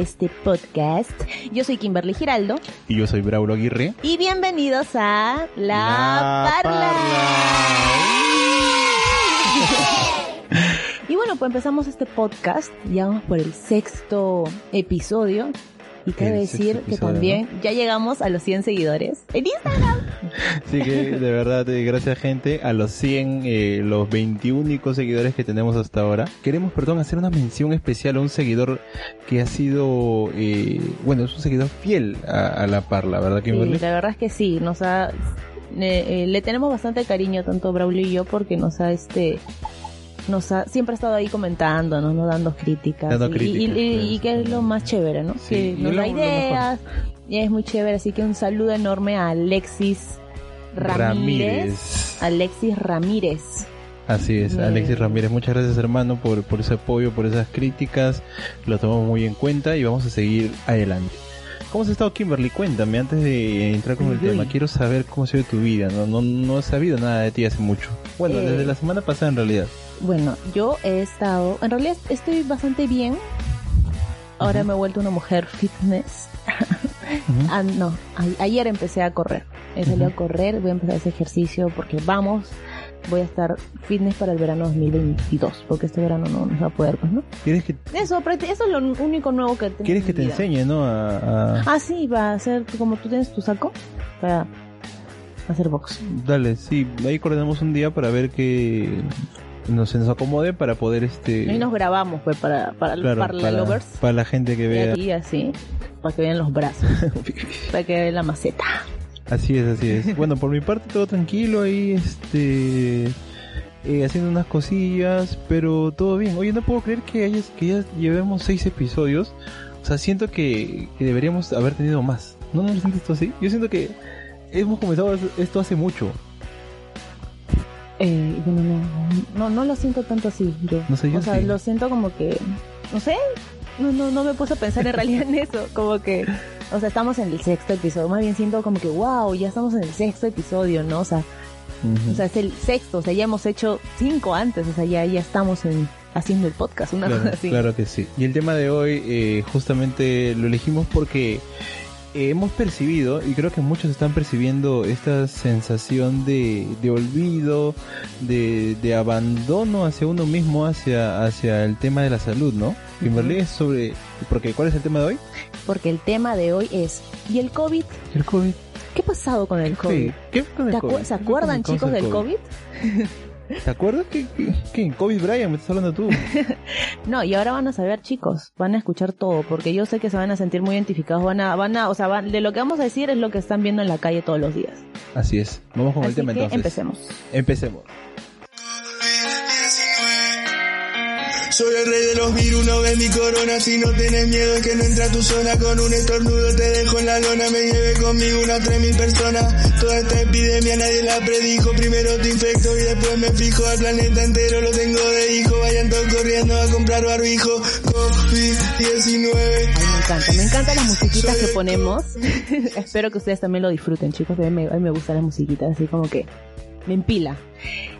Este podcast. Yo soy Kimberly Giraldo Y yo soy Braulo Aguirre. y bienvenidos a La, La Parla. Parla. y bueno, pues empezamos este podcast, ya vamos por el sexto episodio. Y cabe decir que también ya llegamos a los 100 seguidores en Instagram. Sí que de verdad, eh, gracias gente a los 100, eh, los 21 únicos seguidores que tenemos hasta ahora. Queremos, perdón, hacer una mención especial a un seguidor que ha sido, eh, bueno, es un seguidor fiel a, a la parla, ¿verdad Sí, Kimberly? la verdad es que sí, nos ha, eh, eh, le tenemos bastante cariño tanto Braulio y yo porque nos ha este nos ha siempre ha estado ahí comentando, ¿no? Nos dando críticas. Dando y, críticas, y- y- y que es lo más chévere, ¿no? Sí, Que nos da ideas. Y es muy chévere, así que un saludo enorme a Alexis Ramírez. Alexis Ramírez. Así es, Alexis Ramírez, muchas gracias hermano por, por ese apoyo, por esas críticas, lo tomamos muy en cuenta y vamos a seguir adelante. ¿Cómo has estado Kimberly? Cuéntame, antes de entrar con el uy. tema, quiero saber cómo ha sido tu vida, no, no, no he sabido nada de ti hace mucho. Bueno, Eh. desde la semana pasada en realidad. Bueno, yo he estado, en realidad estoy bastante bien. Ahora me he vuelto una mujer fitness. Ah, no, a- ayer empecé a correr. He salido a correr, voy a empezar ese ejercicio porque vamos, voy a estar fitness para el verano 2022, porque este verano no nos va a poder, pues, ¿no? ¿Quieres que, Eso, es lo único nuevo que tengo. quieres que te enseñe, no? A, a- Ah, sí, va a ser como tú tienes tu saco para hacer box. Dale, sí, ahí coordinamos un día para ver que nos, se nos acomode para poder este... Ahí nos grabamos, pues, para, para, claro, para lovers. para la gente que vea. aquí así, para que vean los brazos, para que vean la maceta. Así es, así es. Bueno, por mi parte todo tranquilo ahí, este, eh, haciendo unas cosillas, pero todo bien. Oye, no puedo creer que, hayas, que ya llevemos seis episodios. O sea, siento que, que deberíamos haber tenido más. ¿No, ¿No lo sientes tú así? Yo siento que hemos comenzado esto hace mucho. Eh, bueno, no, no, no lo siento tanto así yo. No sé, yo o sea, sí. lo siento como que, no sé, no, no, no me puse a pensar en realidad en eso, como que, o sea, estamos en el sexto episodio, más bien siento como que, wow, ya estamos en el sexto episodio, ¿no? O sea, o sea, es el sexto, o sea, ya hemos hecho cinco antes, o sea, ya, ya estamos en, haciendo el podcast, una Claro, cosa así. claro que sí. Y el tema de hoy eh, justamente lo elegimos porque hemos percibido, y creo que muchos están percibiendo esta sensación de, de olvido, de, de abandono hacia uno mismo, hacia, hacia el tema de la salud, ¿no? Kimberly, es sobre... Porque, ¿cuál es el tema de hoy? Porque el tema de hoy es, ¿y el COVID? El COVID. ¿Qué ha pasado con el COVID? Sí, ¿Qué con el ¿Te acu- COVID? ¿Se ¿Qué fue con acuerdan chicos del COVID? ¿Te acuerdas que, que, que COVID Brian me estás hablando tú? No, y ahora van a saber, chicos, van a escuchar todo, porque yo sé que se van a sentir muy identificados, van a, van a, o sea, van- de lo que vamos a decir es lo que están viendo en la calle todos los días. Así es. Vamos con el tema que entonces. empecemos. Empecemos. Soy el rey de los virus, no ves mi corona. Si no tienes miedo es que no entra a tu zona. Con un estornudo te dejo en la lona. Me llevé conmigo unas 3000 personas. Toda esta epidemia nadie la predijo. Primero te infecto y después me fijo. Al planeta entero lo tengo de hijo. Vayan todos corriendo a comprar barbijo. COVID-19 Ay, me encanta, me encantan las musiquitas que ponemos. Espero que ustedes también lo disfruten, chicos. A mí me, a mí me gustan las musiquitas, así como que me empila.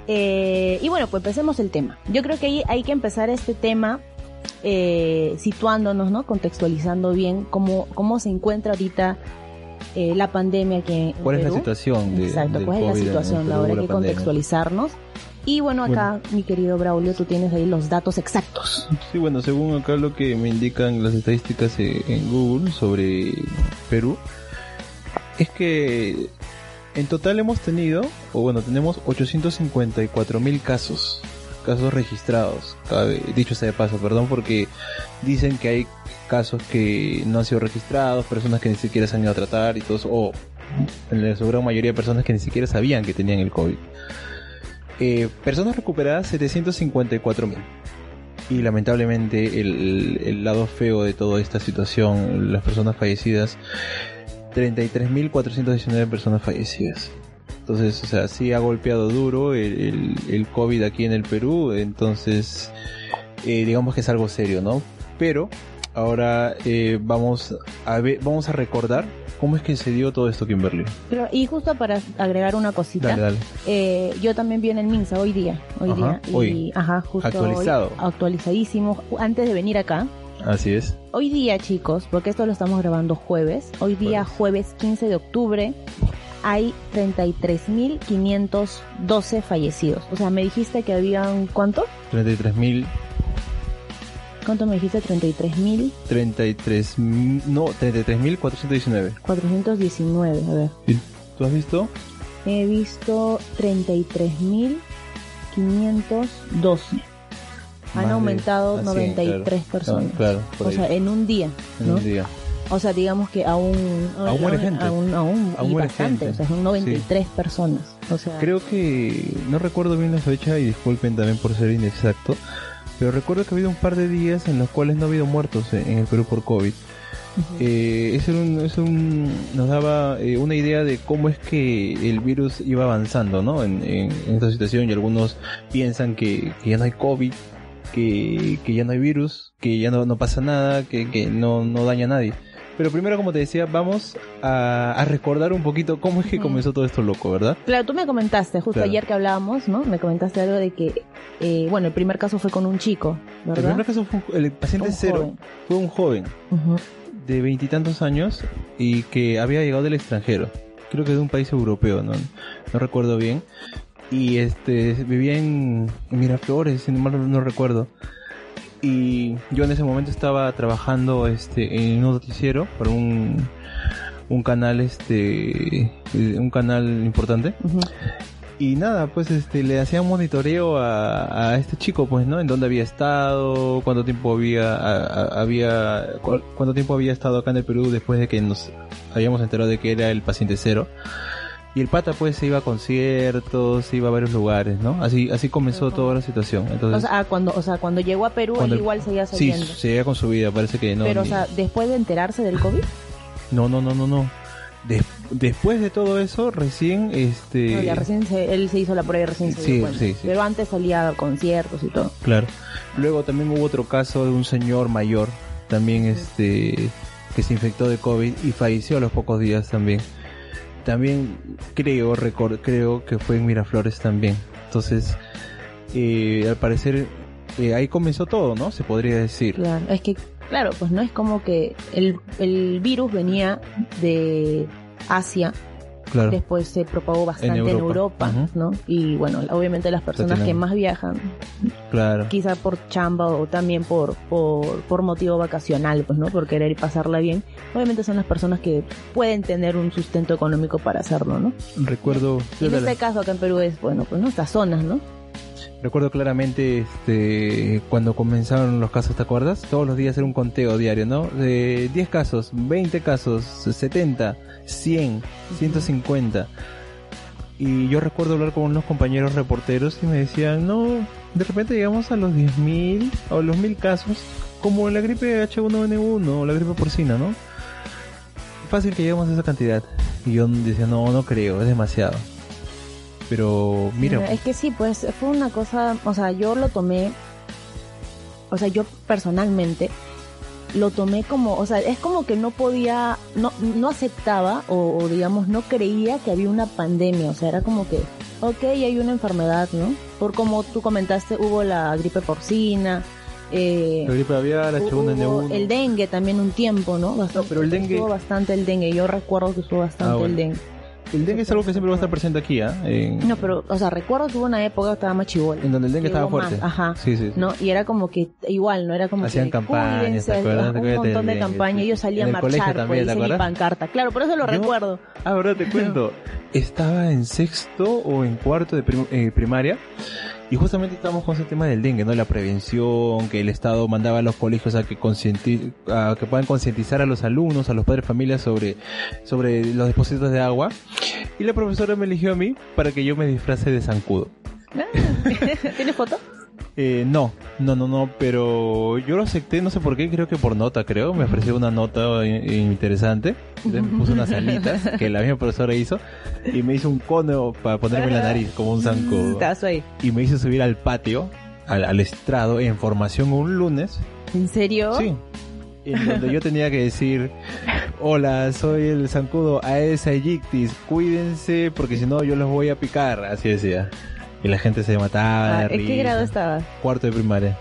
Eh, y bueno, pues empecemos el tema. Yo creo que ahí hay que empezar este tema eh, situándonos, ¿no? Contextualizando bien cómo, cómo se encuentra ahorita eh, la pandemia aquí en ¿Cuál es la situación de Exacto, cuál es la situación Perú, ahora, hay que pandemia? contextualizarnos. Y bueno, acá, mi querido Braulio, tú tienes ahí los datos exactos. Sí, bueno, según acá lo que me indican las estadísticas en Google sobre Perú, es que en total hemos tenido, o bueno, tenemos 854 mil casos, casos registrados, cabe- dicho sea de paso, perdón, porque dicen que hay casos que no han sido registrados, personas que ni siquiera se han ido a tratar y todos, o en su gran mayoría de personas que ni siquiera sabían que tenían el COVID. Eh, personas recuperadas 754 mil. Y lamentablemente el lado feo de toda esta situación, las personas fallecidas, 33.419 personas fallecidas. Entonces, o sea, sí ha golpeado duro el, el, COVID aquí en el Perú, entonces eh, digamos que es algo serio, ¿no? Pero ahora eh, vamos a ver, vamos a recordar cómo es que se dio todo esto, Kimberly. Pero, y justo para agregar una cosita, Eh, yo también vi en el Minsa hoy día, hoy día, y, hoy. ajá, justo actualizado, actualizadísimo, antes de venir acá. Así es. Hoy día, chicos, porque esto lo estamos grabando jueves, hoy día jueves 15 de octubre, hay 33.512 fallecidos. O sea, me dijiste que habían ¿cuánto? 33.000 ¿Cuánto me dijiste? 33.000. 33, no, 33.419. 419, a ver. ¿Tú has visto? He visto 33.512. Han aumentado 93 personas. Claro, o sea, en un día. En un día. O sea, digamos que aún... Aún muere gente. Aún, aún, aún muere gente. O sea, son 93 personas. O sea... Creo que... No recuerdo bien la fecha y disculpen también por ser inexacto. Pero recuerdo que ha habido un par de días en los cuales no ha habido muertos en el Perú por COVID. eh, es un, es un, nos daba eh, una idea de cómo es que el virus iba avanzando ¿no? en, en, en esta situación y algunos piensan que, que ya no hay COVID, que, que, ya no hay virus, que ya no, no pasa nada, que, que no, no daña a nadie. Pero primero, como te decía, vamos a, a, recordar un poquito cómo es que comenzó todo esto loco, ¿verdad? Claro, tú me comentaste, justo claro. ayer que hablábamos, ¿no? Me comentaste algo de que, eh, bueno, el primer caso fue con un chico, ¿verdad? El primer caso fue, el paciente un cero joven. fue un joven uh -huh. de veintitantos años y que había llegado del extranjero. Creo que de un país europeo, ¿no? No recuerdo bien. Y este, vivía en, Miraflores, si no mal no recuerdo. Y yo en ese momento estaba trabajando este en un noticiero para un un canal este un canal importante. Uh -huh. y nada pues este le hacía un monitoreo a, a, este chico pues no en dónde había estado cuánto tiempo había a, había cuánto tiempo había estado acá en el Perú después de que nos habíamos enterado de que era el paciente cero y el pata pues se iba a conciertos, se iba a varios lugares, ¿no? Así así comenzó toda la situación. Entonces, o sea, cuando o sea, cuando llegó a Perú él igual seguía saliendo. Sí, seguía con su vida, parece que no. Pero ni... o sea, después de enterarse del COVID? No, no, no, no, no. De después de todo eso, recién este no, ya recién se, él se hizo la prueba y recién se sí, dio. Sí, sí. Pero antes salía a conciertos y todo. Claro. Luego también hubo otro caso de un señor mayor también este que se infectó de COVID y falleció a los pocos días también también creo, record, creo que fue en Miraflores también. Entonces, eh, al parecer, eh, ahí comenzó todo, ¿no? Se podría decir. Claro, es que, claro, pues no es como que el, el virus venía de Asia. Claro. Después se propagó bastante en Europa, en Europa -huh. ¿no? Y bueno, obviamente las personas que más viajan, claro. quizá por chamba o también por, por, por motivo vacacional, pues, ¿no? Por querer pasarla bien, obviamente son las personas que pueden tener un sustento económico para hacerlo, ¿no? Recuerdo. Y en este caso acá en Perú es, bueno, pues, ¿no? Estas zonas, ¿no? Recuerdo claramente este, cuando comenzaron los casos, ¿te acuerdas? Todos los días era un conteo diario, ¿no? De 10 casos, 20 casos, 70, 100, 150. Y yo recuerdo hablar con unos compañeros reporteros y me decían, no, de repente llegamos a los 10.000 o los 1.000 casos, como en la gripe H1N1 o la gripe porcina, ¿no? Fácil que lleguemos a esa cantidad. Y yo decía, no, no creo, es demasiado pero mira. Es que sí, pues fue una cosa, o sea, yo lo tomé, o sea, yo personalmente lo tomé como, o sea, es como que no podía, no, no aceptaba o, o, digamos no creía que había una pandemia, o sea, era como que, ok, hay una enfermedad, ¿no? Por como tú comentaste, hubo la gripe porcina. Eh, la gripe aviar, H1N1. El dengue también un tiempo, ¿no? Bastante, no pero el dengue... Estuvo bastante el dengue, yo recuerdo que estuvo bastante ah, bueno. el dengue. El dengue es algo que siempre va a estar presente aquí, ¿ah? ¿eh? En... No, pero, o sea, recuerdo que hubo una época que estaba más chivola. En donde el dengue estaba fuerte. Más. Ajá. Sí, sí, sí, ¿No? Y era como que, igual, ¿no? Era como Hacían que. campañas, ¿te acuerdas? Un montón de campañas. Ellos salían a marchar, también, pues, y pancarta. Claro, por eso lo recuerdo. Ahora te cuento. Estaba en sexto o en cuarto de prim eh, primaria Y justamente estamos con ese tema del dengue, ¿no? La prevención, que el Estado mandaba a los colegios a que a que puedan concientizar a los alumnos, a los padres de familia sobre, sobre los depósitos de agua. Y la profesora me eligió a mí para que yo me disfrace de zancudo. Ah, ¿Tienes foto? Eh, no, no, no, no, pero yo lo acepté, no sé por qué, creo que por nota, creo, me ofreció una nota in- interesante, Entonces me puso unas alitas que la misma profesora hizo y me hizo un cono para ponerme en la nariz como un zancudo Estás ahí. y me hizo subir al patio, al, al estrado en formación un lunes, ¿En serio? sí, en donde yo tenía que decir, hola, soy el zancudo Aedes aegyptis, cuídense porque si no yo los voy a picar, así decía. Y la gente se mataba. Ah, ¿En qué grado estabas? Cuarto de primaria.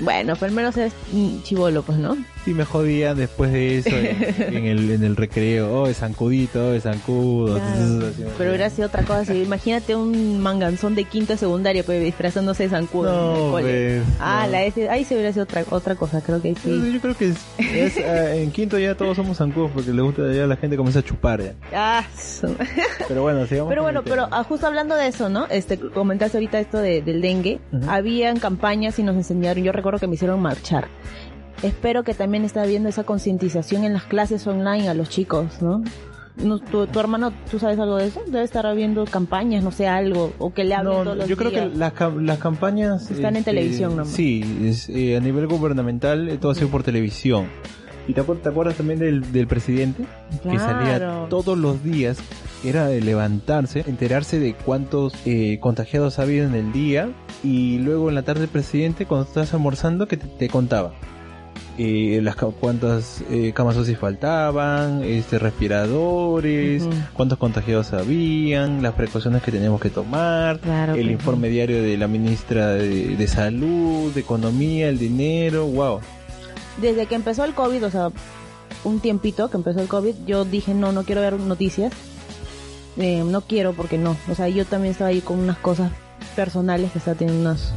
Bueno, pues al menos es mm, chivolo, pues, ¿no? Y me jodían después de eso en, en el, en el recreo. Oh, es zancudito, oh, es zancudo. Claro. Pero hubiera sido otra cosa. Imagínate un manganzón de quinto secundario pues, disfrazándose de zancudo. en el No, cole. pues, Ah, no. la S, ahí se hubiera sido otra, otra cosa, creo que sí. Yo creo que es, es, ah, en quinto ya todos somos zancudos porque le gusta ya la gente comienza a chupar ya. Ah, Pero bueno, sigamos. Pero bueno, pero ah, justo hablando de eso, ¿no? Este, comentaste ahorita esto de- del dengue. Habían campañas y nos enseñaron, yo recuerdo que me hicieron marchar. Espero que también está habiendo esa concientización en las clases online a los chicos, ¿no? No, tu, tu hermano, ¿tú sabes algo de eso? Debe estar habiendo campañas, no sé, algo, o que le hablen No, todos los yo creo que las, las campañas Están en televisión nomás. Sí, es, eh, a nivel gubernamental eh, todo ha sido por televisión. ¿Y te, acuer- te acuerdas también del, del presidente? Que salía todos los días. Era de levantarse, enterarse de cuántos eh, contagiados ha habido en el día. Y luego en la tarde el presidente, cuando estás almorzando, que te, te contaba. Eh, las cuántas eh, camas UCI faltaban, este respiradores, cuántos contagiados habían, las precauciones que teníamos que tomar, Claro, el informe diario de la ministra de, de salud, de economía, el dinero, wow. Desde que empezó el COVID, o sea, un tiempito que empezó el COVID, yo dije, no, no quiero ver noticias. Eh, no quiero porque no. O sea, yo también estaba ahí con unas cosas personales que estaba teniendo unas,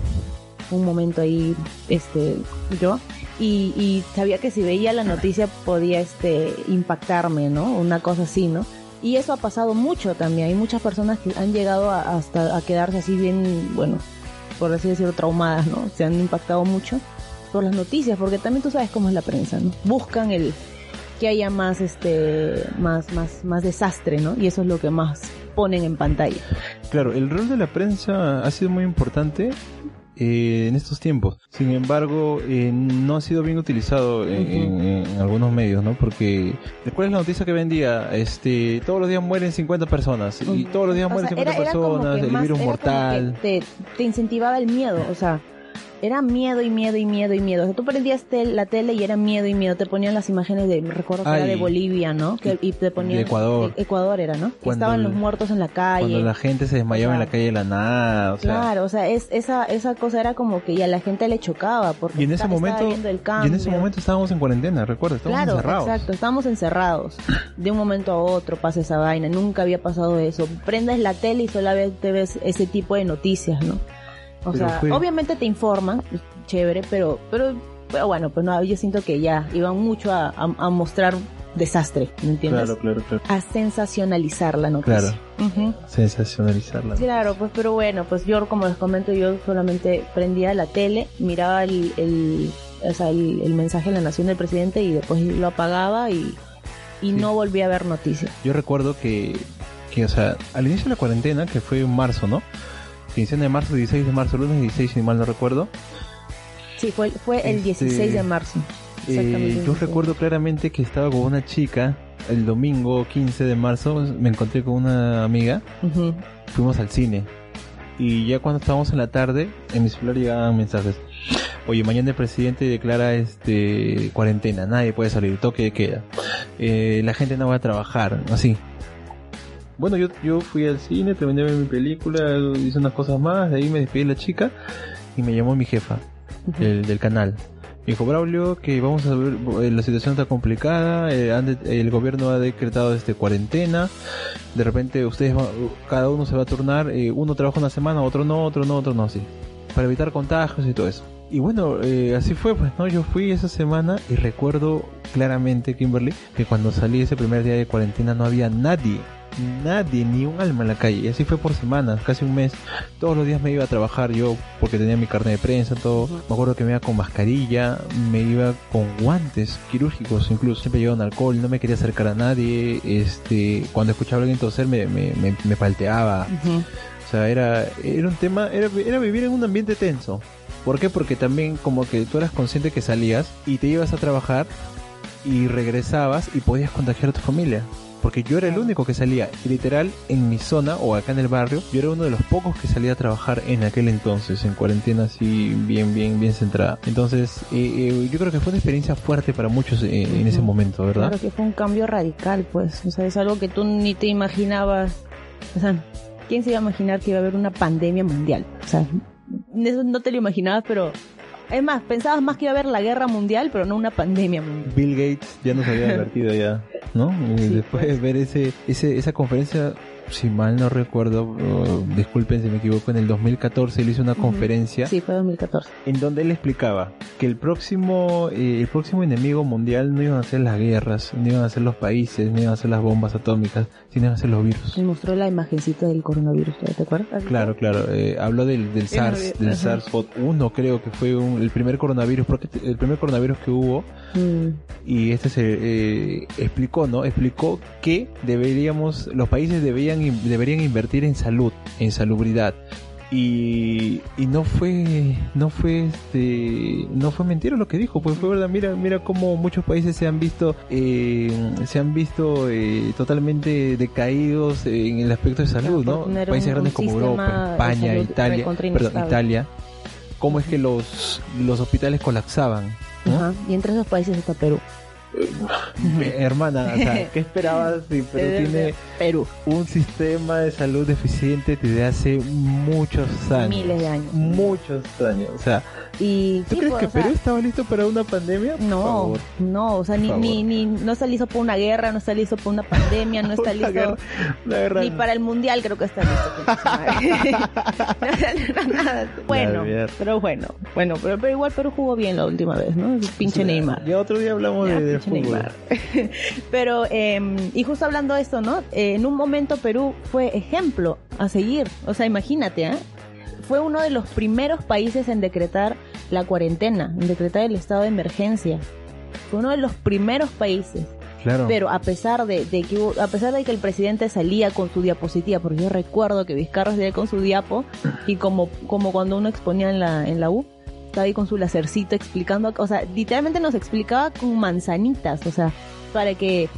un momento ahí, este, yo. Y, y sabía que si veía la noticia podía, este, impactarme, ¿no? Una cosa así, ¿no? Y eso ha pasado mucho también. Hay muchas personas que han llegado hasta a quedarse así bien, bueno, por así decirlo, traumadas, ¿no? Se han impactado mucho por las noticias, porque también tú sabes cómo es la prensa, ¿no? Buscan el que haya más este más más más desastre, ¿no? Y eso es lo que más ponen en pantalla. Claro, el rol de la prensa ha sido muy importante eh, en estos tiempos. Sin embargo, eh, no ha sido bien utilizado en, Ujú. en- en algunos medios, ¿no? Porque, ¿cuál es la noticia que vendía? Este, todos los días mueren 50 personas y todos los días O mueren sea, 50 era- era como personas, el virus mortal. Te, te incentivaba el miedo, o sea, era miedo y miedo y miedo y miedo. O sea, tú prendías tel- la tele y era miedo y miedo. Te ponían las imágenes de, recuerdo que era de Bolivia, ¿no? Que, y te ponían... De Ecuador. de Ecuador era, ¿no? Cuando estaban los muertos en la calle. Cuando la gente se desmayaba en la calle de la nada, o sea, Claro, o sea, es, esa, esa cosa era como que a la gente le chocaba porque y en ese está- estaba momento, viendo el y en ese momento estábamos en cuarentena, recuerda, estábamos Claro, encerrados. exacto, estábamos encerrados. De un momento a otro pasa esa vaina, nunca había pasado eso. Prendes la tele y solamente ves ese tipo de noticias, ¿no? O Pero sea, fue- obviamente te informan, pues, chévere, pero, pero, pero bueno, pues no, yo siento que ya iban mucho a, a- a mostrar desastre, ¿me entiendes? Claro, claro, claro. A sensacionalizar la noticia. Ujú. Sensacionalizarla. Claro, pues pero bueno, pues yo como les comento, yo solamente prendía la tele, miraba el, el, o sea, el, el mensaje de la nación del presidente y después lo apagaba y, y Sí. no volví a ver noticias. Yo recuerdo que, que, o sea, al inicio de la cuarentena, que fue en marzo, ¿no? Quincena de marzo, 16 de marzo, lunes 16, si mal no recuerdo. Sí, fue, fue el Este, 16 de marzo. Eh, Exactamente, yo 16. recuerdo claramente que estaba con una chica el domingo 15 de marzo, me encontré con una amiga, fuimos al cine. Y ya cuando estábamos en la tarde, en mi celular llegaban mensajes. Oye, mañana el presidente declara este cuarentena, nadie puede salir, toque de queda. Eh, la gente no va a trabajar, así. Bueno, yo, yo fui al cine, terminé mi película, hice unas cosas más, de ahí me despedí de la chica y me llamó mi jefa Ujú. del, del canal. Me dijo, Braulio, que vamos a ver, eh, la situación está complicada, eh, el gobierno ha decretado este cuarentena, de repente ustedes, va- cada uno se va a turnar, eh, uno trabaja una semana, otro no, otro no, otro no, así, para evitar contagios y todo eso. Y bueno, eh, así fue, pues, ¿no? Yo fui esa semana y recuerdo claramente, Kimberly, que cuando salí ese primer día de cuarentena no había nadie, nadie, ni un alma en la calle. Y así fue por semanas, casi un mes. Todos los días me iba a trabajar yo porque tenía mi carne de prensa, todo. Me acuerdo que me iba con mascarilla, me iba con guantes quirúrgicos incluso. Siempre llevaba un alcohol, no me quería acercar a nadie. Este, cuando escuchaba a alguien toser me, me, me, me palteaba. O sea, era, era un tema, era, era vivir en un ambiente tenso. ¿Por qué? Porque también como que tú eras consciente que salías y te ibas a trabajar y regresabas y podías contagiar a tu familia. Porque yo era el único que salía, literal, en mi zona o acá en el barrio, yo era uno de los pocos que salía a trabajar en aquel entonces, en cuarentena así bien, bien, bien centrada. Entonces, eh, eh, yo creo que fue una experiencia fuerte para muchos eh, en ese momento, ¿verdad? Claro que fue un cambio radical, pues. O sea, es algo que tú ni te imaginabas. O sea, ¿quién se iba a imaginar que iba a haber una pandemia mundial? O sea, eso no te lo imaginabas, pero es más, pensabas más que iba a haber la guerra mundial, pero no una pandemia mundial. Bill Gates ya nos había advertido ya, ¿no? Sí, después pues. de ver ese, ese, esa conferencia, si mal no recuerdo, uh, disculpen si me equivoco, en el 2014 él hizo una conferencia Sí, fue 2014. en donde él explicaba que el próximo, eh, el próximo enemigo mundial no iban a ser las guerras, no iban a ser los países, no iban a ser las bombas atómicas, sino iban a ser los virus. Y mostró la imagencita del coronavirus, ¿te acuerdas? Claro, claro. eh, habló del, del SARS, del Ajá. SARS-CoV-1 creo que fue un- el primer coronavirus, porque el primer coronavirus que hubo Mm, y este se eh, explicó, ¿no? Explicó que deberíamos, los países deberían, in- deberían invertir en salud, en salubridad. Y, y no fue, no fue este, no fue mentira lo que dijo, pues fue verdad, mira, mira cómo muchos países se han visto, eh, se han visto eh, totalmente decaídos en el aspecto de salud, ¿no? Países un- grandes un como Europa, España, Italia, perdón. Italia, cómo es que los, los hospitales colapsaban, ¿no? Y entre esos países está Perú. Eh, Hermana, o sea, ¿qué esperabas si Perú tiene Perú. un sistema de salud deficiente desde hace muchos años? Miles de años. Muchos años. O sea, Y ¿tú sí, crees pues, que o sea, Perú estaba listo para una pandemia? Por No, favor. no, o sea, ni, ni, ni, no está listo para una guerra, no está listo para una pandemia, no está listo guerra- guerra- ni para el mundial creo que está listo. No, nada. bueno, pero bueno, bueno, pero, pero igual Perú jugó bien la última vez, ¿no? El pinche Neymar. Ya otro día hablamos Ya, de, de fútbol. Neymar. Pero, eh, y justo hablando de esto, ¿no? Eh, en un momento Perú fue ejemplo a seguir. O sea, imagínate, ¿eh? Fue uno de los primeros países en decretar la cuarentena, en decretar el estado de emergencia. Fue uno de los primeros países. Claro. Pero a pesar de, de que hubo- a pesar de que el presidente salía con su diapositiva, porque yo recuerdo que Vizcarra salía con su diapo y como, como cuando uno exponía en la, en la U, estaba ahí con su lacercito explicando, o sea, literalmente nos explicaba con manzanitas, o sea, para que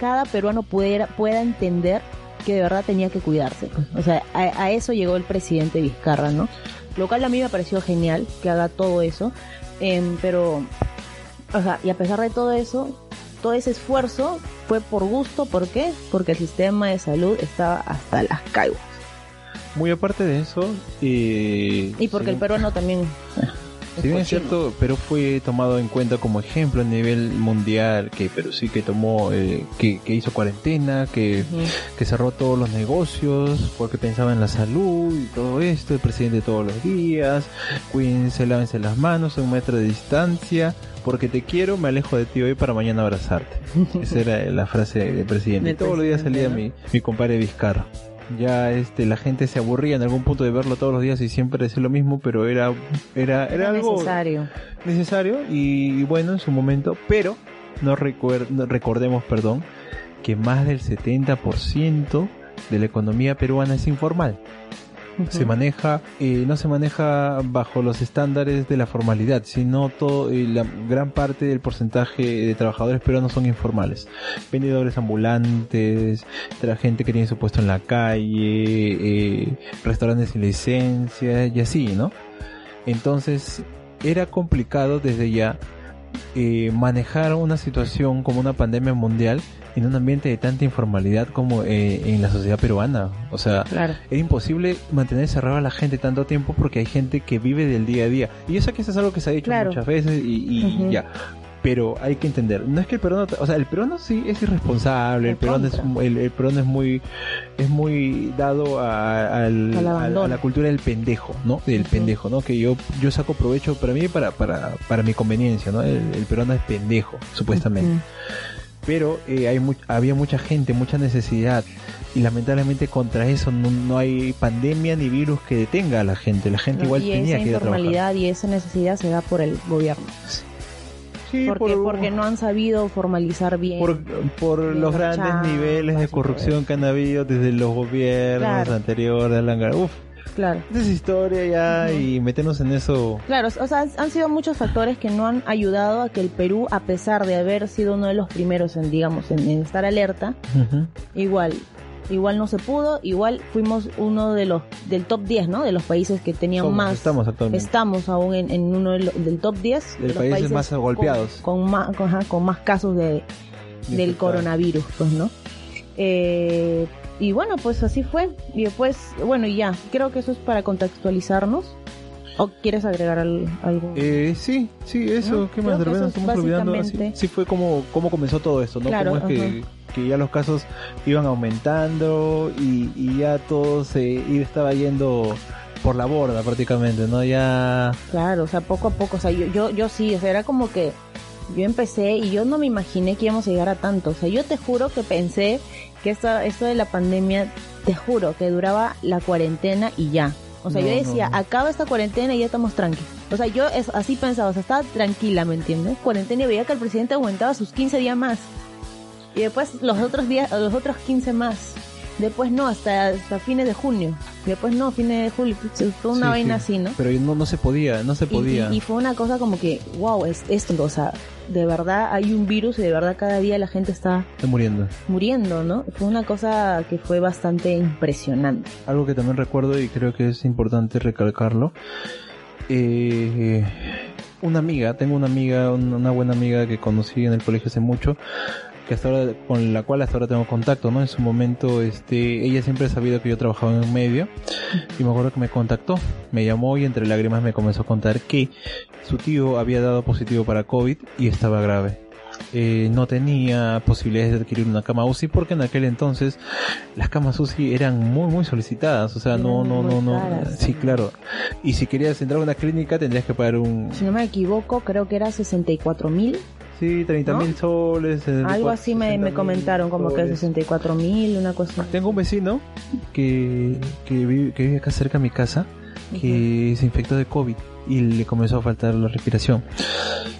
cada peruano pudiera, pueda entender que de verdad tenía que cuidarse. pues. O sea, a, a eso llegó el presidente Vizcarra, ¿no? Lo cual a mí me pareció genial que haga todo eso, em, pero, o sea, y a pesar de todo eso, todo ese esfuerzo fue por gusto, ¿por qué? Porque el sistema de salud estaba hasta las caiguas. Muy aparte de eso, eh, Y porque el peruano también... Si bien es cierto, Perú fue tomado en cuenta como ejemplo a nivel mundial, que Perú sí que tomó, eh, que, que hizo cuarentena, que, que cerró todos los negocios porque pensaba en la salud y todo esto, el presidente todos los días, cuídense, lávense las manos a un metro de distancia, porque te quiero, me alejo de ti hoy para mañana abrazarte. Esa era la frase del presidente. Todos los días salía mi, mi compadre Vizcarra. Ya este la gente se aburría en algún punto de verlo todos los días y siempre decía lo mismo, pero era era era, Era algo necesario. necesario y, bueno en su momento, pero no, recuer- no recordemos, perdón, que más del 70% de la economía peruana es informal. Se maneja, eh, no se maneja bajo los estándares de la formalidad, sino todo, eh, la gran parte del porcentaje de trabajadores peruanos son informales. Vendedores ambulantes, la gente que tiene su puesto en la calle, eh, restaurantes sin licencia y así, ¿no? Entonces, era complicado desde ya eh, manejar una situación como una pandemia mundial en un ambiente de tanta informalidad como eh, en la sociedad peruana. O sea, Claro. era imposible mantener cerrada a la gente tanto tiempo porque hay gente que vive del día a día. Y sé que eso es algo que se ha dicho Claro. muchas veces y, y Ujú. ya. Pero hay que entender, no es que el peruano, o sea, el peruano sí es irresponsable, el peruano es, el, el peruano es muy, es muy dado a, al- Al a- a la cultura del pendejo, ¿no? Del pendejo, ¿no? Que yo, yo saco provecho para mí y para, para, para mi conveniencia, ¿no? El, el peruano es pendejo, supuestamente. Ujú. Pero eh, hay mu- había mucha gente, mucha necesidad y lamentablemente contra eso no, no hay pandemia ni virus que detenga a la gente. La gente igual y tenía esa que ir a informalidad y esa necesidad se da por el gobierno. Sí, porque, por- porque no han sabido formalizar bien. por, por Bien los grandes niveles de corrupción que han habido desde los gobiernos Claro. anteriores, Uf, Claro. esa es historia ya y meternos en eso. Claro, o sea, han sido muchos factores que no han ayudado a que el Perú, a pesar de haber sido uno de los primeros en, digamos, en, en estar alerta, igual, igual no se pudo, igual fuimos uno de los, del top 10, ¿no? De los países que tenían Somos, más. estamos actualmente. Estamos aún en, en uno de los- del top 10 De los países más golpeados. Con, más, con, más casos de, del coronavirus, pues, ¿no? Eh, y bueno, pues así fue. Y después, bueno, y ya, creo que eso es para contextualizarnos. ¿O quieres agregar al- algo? Eh, sí, sí, eso, ¿No? ¿qué más? De repente estamos olvidando. Así, básicamente- sí, fue como, como comenzó todo esto, ¿no? Claro, Cómo es que, que ya los casos iban aumentando y, y ya todo se y estaba yendo por la borda prácticamente, ¿no? Ya... Claro, o sea, poco a poco, o sea, yo, yo, yo sí, o sea, era como que yo empecé y yo no me imaginé que íbamos a llegar a tanto, o sea, yo te juro que pensé que esto, esto de la pandemia, te juro que duraba la cuarentena y ya. O sea, No, yo decía, no. acaba esta cuarentena y ya estamos tranquilos. O sea, yo es, así pensaba, o sea, estaba tranquila, ¿me entiendes? Cuarentena y veía que el presidente aguantaba sus 15 días más. Y después los otros días, los otros 15 más. Después no, hasta, hasta fines de junio. Después no, fines de julio. Fue una Sí, vaina sí. así, ¿no? Pero no, no se podía, no se Y- podía. Y, y fue una cosa como que, wow, es esto, o sea, de verdad hay un virus y de verdad cada día la gente está Está muriendo. muriendo, ¿no? Fue una cosa que fue bastante impresionante. Algo que también recuerdo y creo que es importante recalcarlo. eh, una amiga, tengo una amiga, un- una buena amiga que conocí en el colegio hace mucho, que hasta ahora, con la cual hasta ahora tengo contacto, ¿no? En su momento, este, ella siempre ha sabido que yo trabajaba en un medio y me acuerdo que me contactó, me llamó y entre lágrimas me comenzó a contar que su tío había dado positivo para COVID y estaba grave. Eh, no tenía posibilidades de adquirir una cama UCI porque en aquel entonces las camas UCI eran muy muy solicitadas, o sea, no no no no, caras, sí, sí. claro. Y si querías entrar a una clínica tendrías que pagar un Si no me equivoco, creo que era 64 mil. Sí, 30 mil ¿No? soles, 64, Algo así me, 60 me comentaron, como que soles. 64 mil, una cosa. Tengo un vecino que, que, vive, que vive acá cerca de mi casa que se infectó de COVID y le comenzó a faltar la respiración.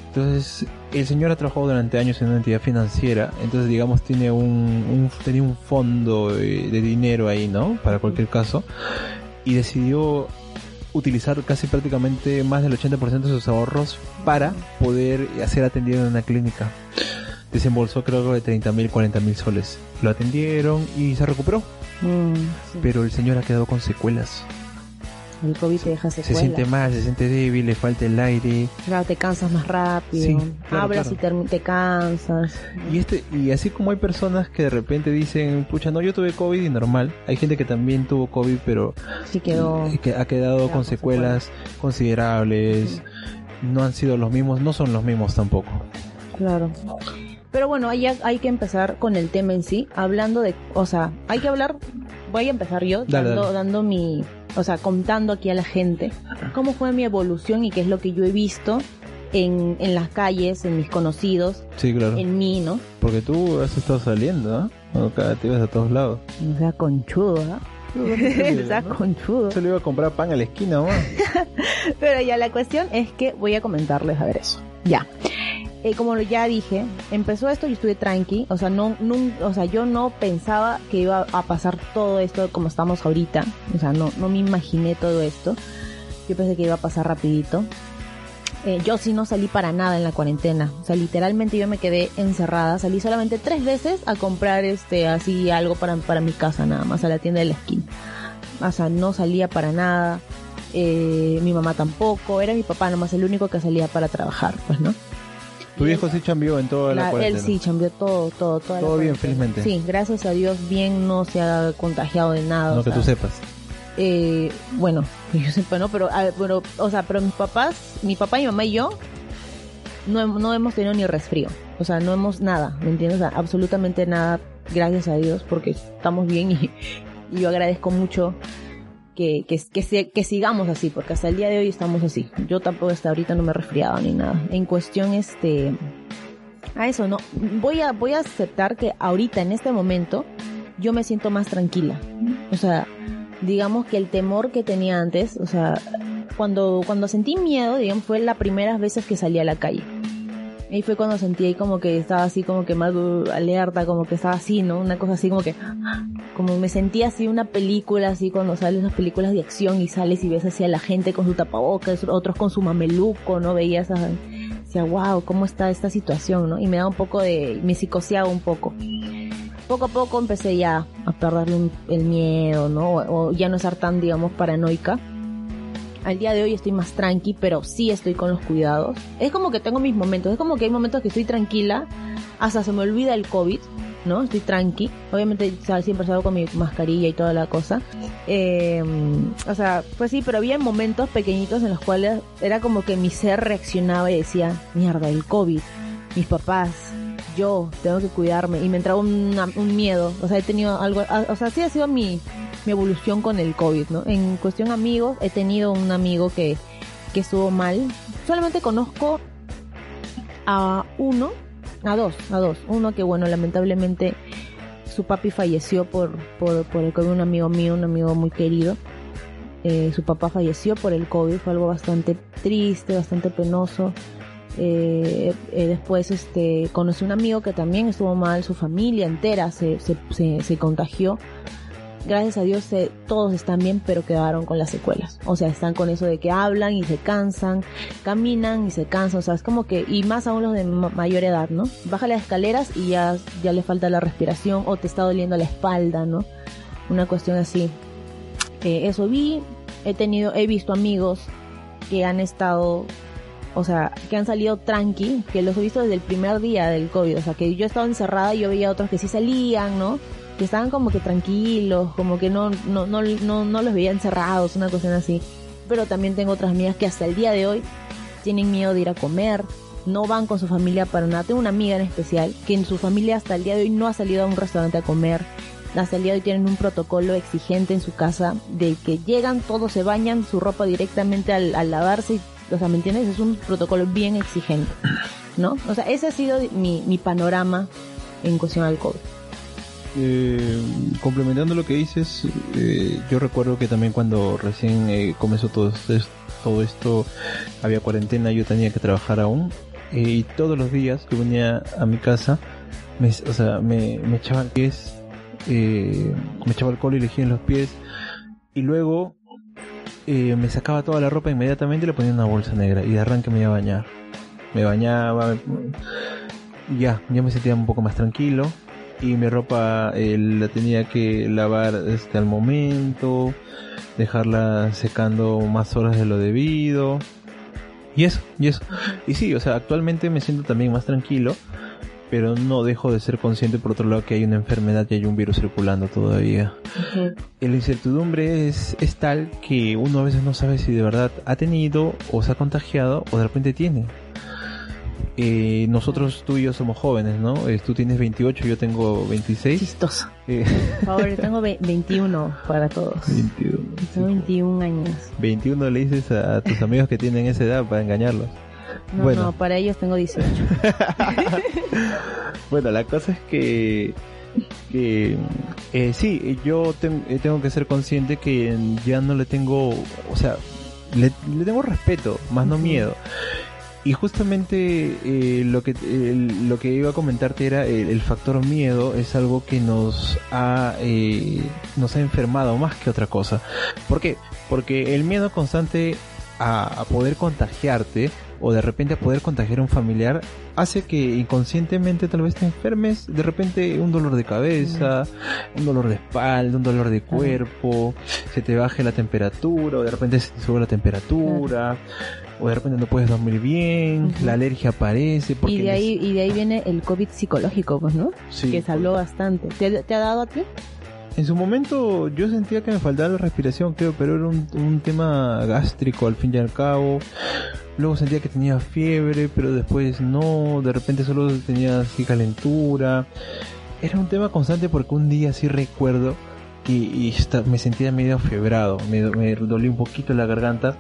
Entonces, el señor ha trabajado durante años en una entidad financiera, entonces digamos tiene un, un- tenía un fondo de dinero ahí, ¿no? Para cualquier caso, y decidió utilizar casi prácticamente más del 80% de sus ahorros para poder ser atendido en una clínica. Desembolsó creo que de 30 mil, 40 mil soles. Lo atendieron y se recuperó, Mm, sí. pero el señor ha quedado con secuelas. El COVID te deja Se secuelas. siente mal, se siente débil, le falta el aire. Claro, te cansas más rápido. Sí, claro, Hablas claro. y te, te cansas. Y este y así como hay personas que de repente dicen, pucha, no, yo tuve COVID y normal. Hay gente que también tuvo COVID, pero Sí quedó. que ha quedado con secuelas considerables. No han sido los mismos, no son los mismos tampoco. Claro. Pero bueno, ahí ya hay que empezar con el tema en sí, hablando de, o sea, hay que hablar, voy a empezar yo Dale, dando, dale. dando mi, o sea, contando aquí a la gente cómo fue mi evolución y qué es lo que yo he visto en, en las calles, en mis conocidos, Sí, claro. en mí, ¿no? Porque tú has estado saliendo, ¿no? O cada te ibas a todos lados. O sea, conchudo, ¿ah? O sea, conchudo. Se le iba a comprar pan a la esquina, ¿no? Pero ya la cuestión es que voy a comentarles a ver eso. Ya. Eh, como ya dije, empezó esto y estuve tranqui, o sea, no, nun- o sea, yo no pensaba que iba a pasar todo esto como estamos ahorita, o sea, no, no me imaginé todo esto. Yo pensé que iba a pasar rapidito. Eh, yo sí no salí para nada en la cuarentena, o sea, literalmente yo me quedé encerrada, salí solamente tres veces a comprar este así algo para, para mi casa nada más, a la tienda de la esquina. O sea, no salía para nada eh, mi mamá tampoco, era mi papá nomás el único que salía para trabajar, pues, ¿no? Tu viejo sí cambió en toda la, La- él sí cambió todo, todo, toda la Todo bien, felizmente. Sí, gracias a Dios, bien, no se ha contagiado de nada. No o que sea, tú sepas. eh, bueno, yo sepa, ¿no? Pero, ah, pero, o sea, pero mis papás, mi papá, mi mamá y yo, no, no hemos tenido ni resfrío. O sea, no hemos nada, ¿me entiendes? O sea, absolutamente nada, gracias a Dios, porque estamos bien y, y yo agradezco mucho que, que, que, que sigamos así, porque hasta el día de hoy estamos así. Yo tampoco hasta ahorita no me he resfriado ni nada. En cuestión, este, a eso, no. Voy a, voy a aceptar que ahorita, en este momento, yo me siento más tranquila. O sea, digamos que el temor que tenía antes, o sea, cuando, cuando sentí miedo, digamos, fue las primeras veces que salí a la calle. Ahí fue cuando sentí ahí como que estaba así como que más alerta, como que estaba así, ¿no? Una cosa así como que, como me sentía así una película, así cuando salen esas películas de acción y sales y ves así a la gente con su tapabocas, otros con su mameluco, ¿no? Veías, a, decía, wow, ¿cómo está esta situación, no? Y me da un poco de, me psicoseaba un poco. Poco a poco empecé ya a perderle el miedo, ¿no? O ya no estar tan, digamos, paranoica al día de hoy estoy más tranqui, pero sí estoy con los cuidados. Es como que tengo mis momentos, es como que hay momentos que estoy tranquila, hasta se me olvida el COVID, ¿no? Estoy tranqui. Obviamente siempre salgo con mi mascarilla y toda la cosa. Eh, o sea, pues sí, pero había momentos pequeñitos en los cuales era como que mi ser reaccionaba y decía, mierda, el COVID, mis papás, yo tengo que cuidarme y me entraba un miedo. O sea, he tenido algo, o sea, sí ha sido mi, mi evolución con el COVID, ¿no? En cuestión amigos, he tenido un amigo que, que estuvo mal. Solamente conozco a uno, a dos, a dos. Uno que, bueno, lamentablemente su papi falleció por, por, por el COVID, un amigo mío, un amigo muy querido. Eh, su papá falleció por el COVID, fue algo bastante triste, bastante penoso. Eh, eh, después este, conocí un amigo que también estuvo mal, su familia entera se, se, se, se contagió gracias a Dios eh, todos están bien, pero quedaron con las secuelas. O sea, están con eso de que hablan y se cansan, caminan y se cansan. O sea, es como que, y más aún los de mayor edad, ¿no? Baja las escaleras y ya, ya le falta la respiración o te está doliendo la espalda, ¿no? Una cuestión así. Eh, eso vi, he tenido, he visto amigos que han estado o sea, que han salido tranqui, que los he visto desde el primer día del COVID, o sea, que yo estaba encerrada y yo veía otros que sí salían, ¿no? Que estaban como que tranquilos, como que no, no, no, no, no los veía encerrados, una cuestión así. Pero también tengo otras amigas que hasta el día de hoy tienen miedo de ir a comer, no van con su familia para nada. Tengo una amiga en especial que en su familia hasta el día de hoy no ha salido a un restaurante a comer. Hasta el día de hoy tienen un protocolo exigente en su casa de que llegan, todos se bañan, su ropa directamente al, lavarse. O sea, ¿me entiendes? Es un protocolo bien exigente, ¿no? O sea, ese ha sido mi, mi panorama en cuestión al COVID. Eh, complementando lo que dices, eh, yo recuerdo que también cuando recién eh, comenzó todo esto, todo esto, había cuarentena, yo tenía que trabajar aún, eh, y todos los días que venía a mi casa, me, o sea, me, me echaba el pies, me echaba alcohol y le en los pies, y luego me sacaba toda la ropa inmediatamente y le ponía en una bolsa negra, y de arranque me iba a bañar. Me bañaba, ya, ya me sentía un poco más tranquilo y mi ropa eh, la tenía que lavar este al momento, dejarla secando más horas de lo debido. Y eso, y eso. Y sí, o sea, actualmente me siento también más tranquilo, pero no dejo de ser consciente por otro lado que hay una enfermedad y hay un virus circulando todavía. La incertidumbre es, es tal que uno a veces no sabe si de verdad ha tenido o se ha contagiado o de repente tiene eh, nosotros tú y yo somos jóvenes, ¿no? Eh, tú tienes 28, yo tengo 26. Chistoso. Eh. Por favor, yo tengo 21 para todos. 21. Tengo 21 años. 21 le dices a, tus amigos que tienen esa edad para engañarlos. No, bueno. no, para ellos tengo 18. bueno, la cosa es que que eh, sí, yo eh, tengo que ser consciente que ya no le tengo, o sea, le, le tengo respeto, más no miedo. Y justamente eh, lo que lo que iba a comentarte era el, factor miedo es algo que nos ha eh, nos ha enfermado más que otra cosa. ¿Por qué? Porque el miedo constante a, poder contagiarte o de repente a poder contagiar a un familiar hace que inconscientemente tal vez te enfermes de repente un dolor de cabeza, un dolor de espalda, un dolor de cuerpo, se te baje la temperatura o de repente se te sube la temperatura o de repente no puedes dormir bien, la alergia aparece. Porque y de ahí y de ahí viene el COVID psicológico, pues, ¿no? Sí. Que se habló bastante. ¿Te, ha dado a ti? En su momento yo sentía que me faltaba la respiración, creo, pero era un, un tema gástrico al fin y al cabo. Luego sentía que tenía fiebre, pero después no, de repente solo tenía así calentura. Era un tema constante porque un día sí recuerdo que y me sentía medio febrado, me, me dolía un poquito la garganta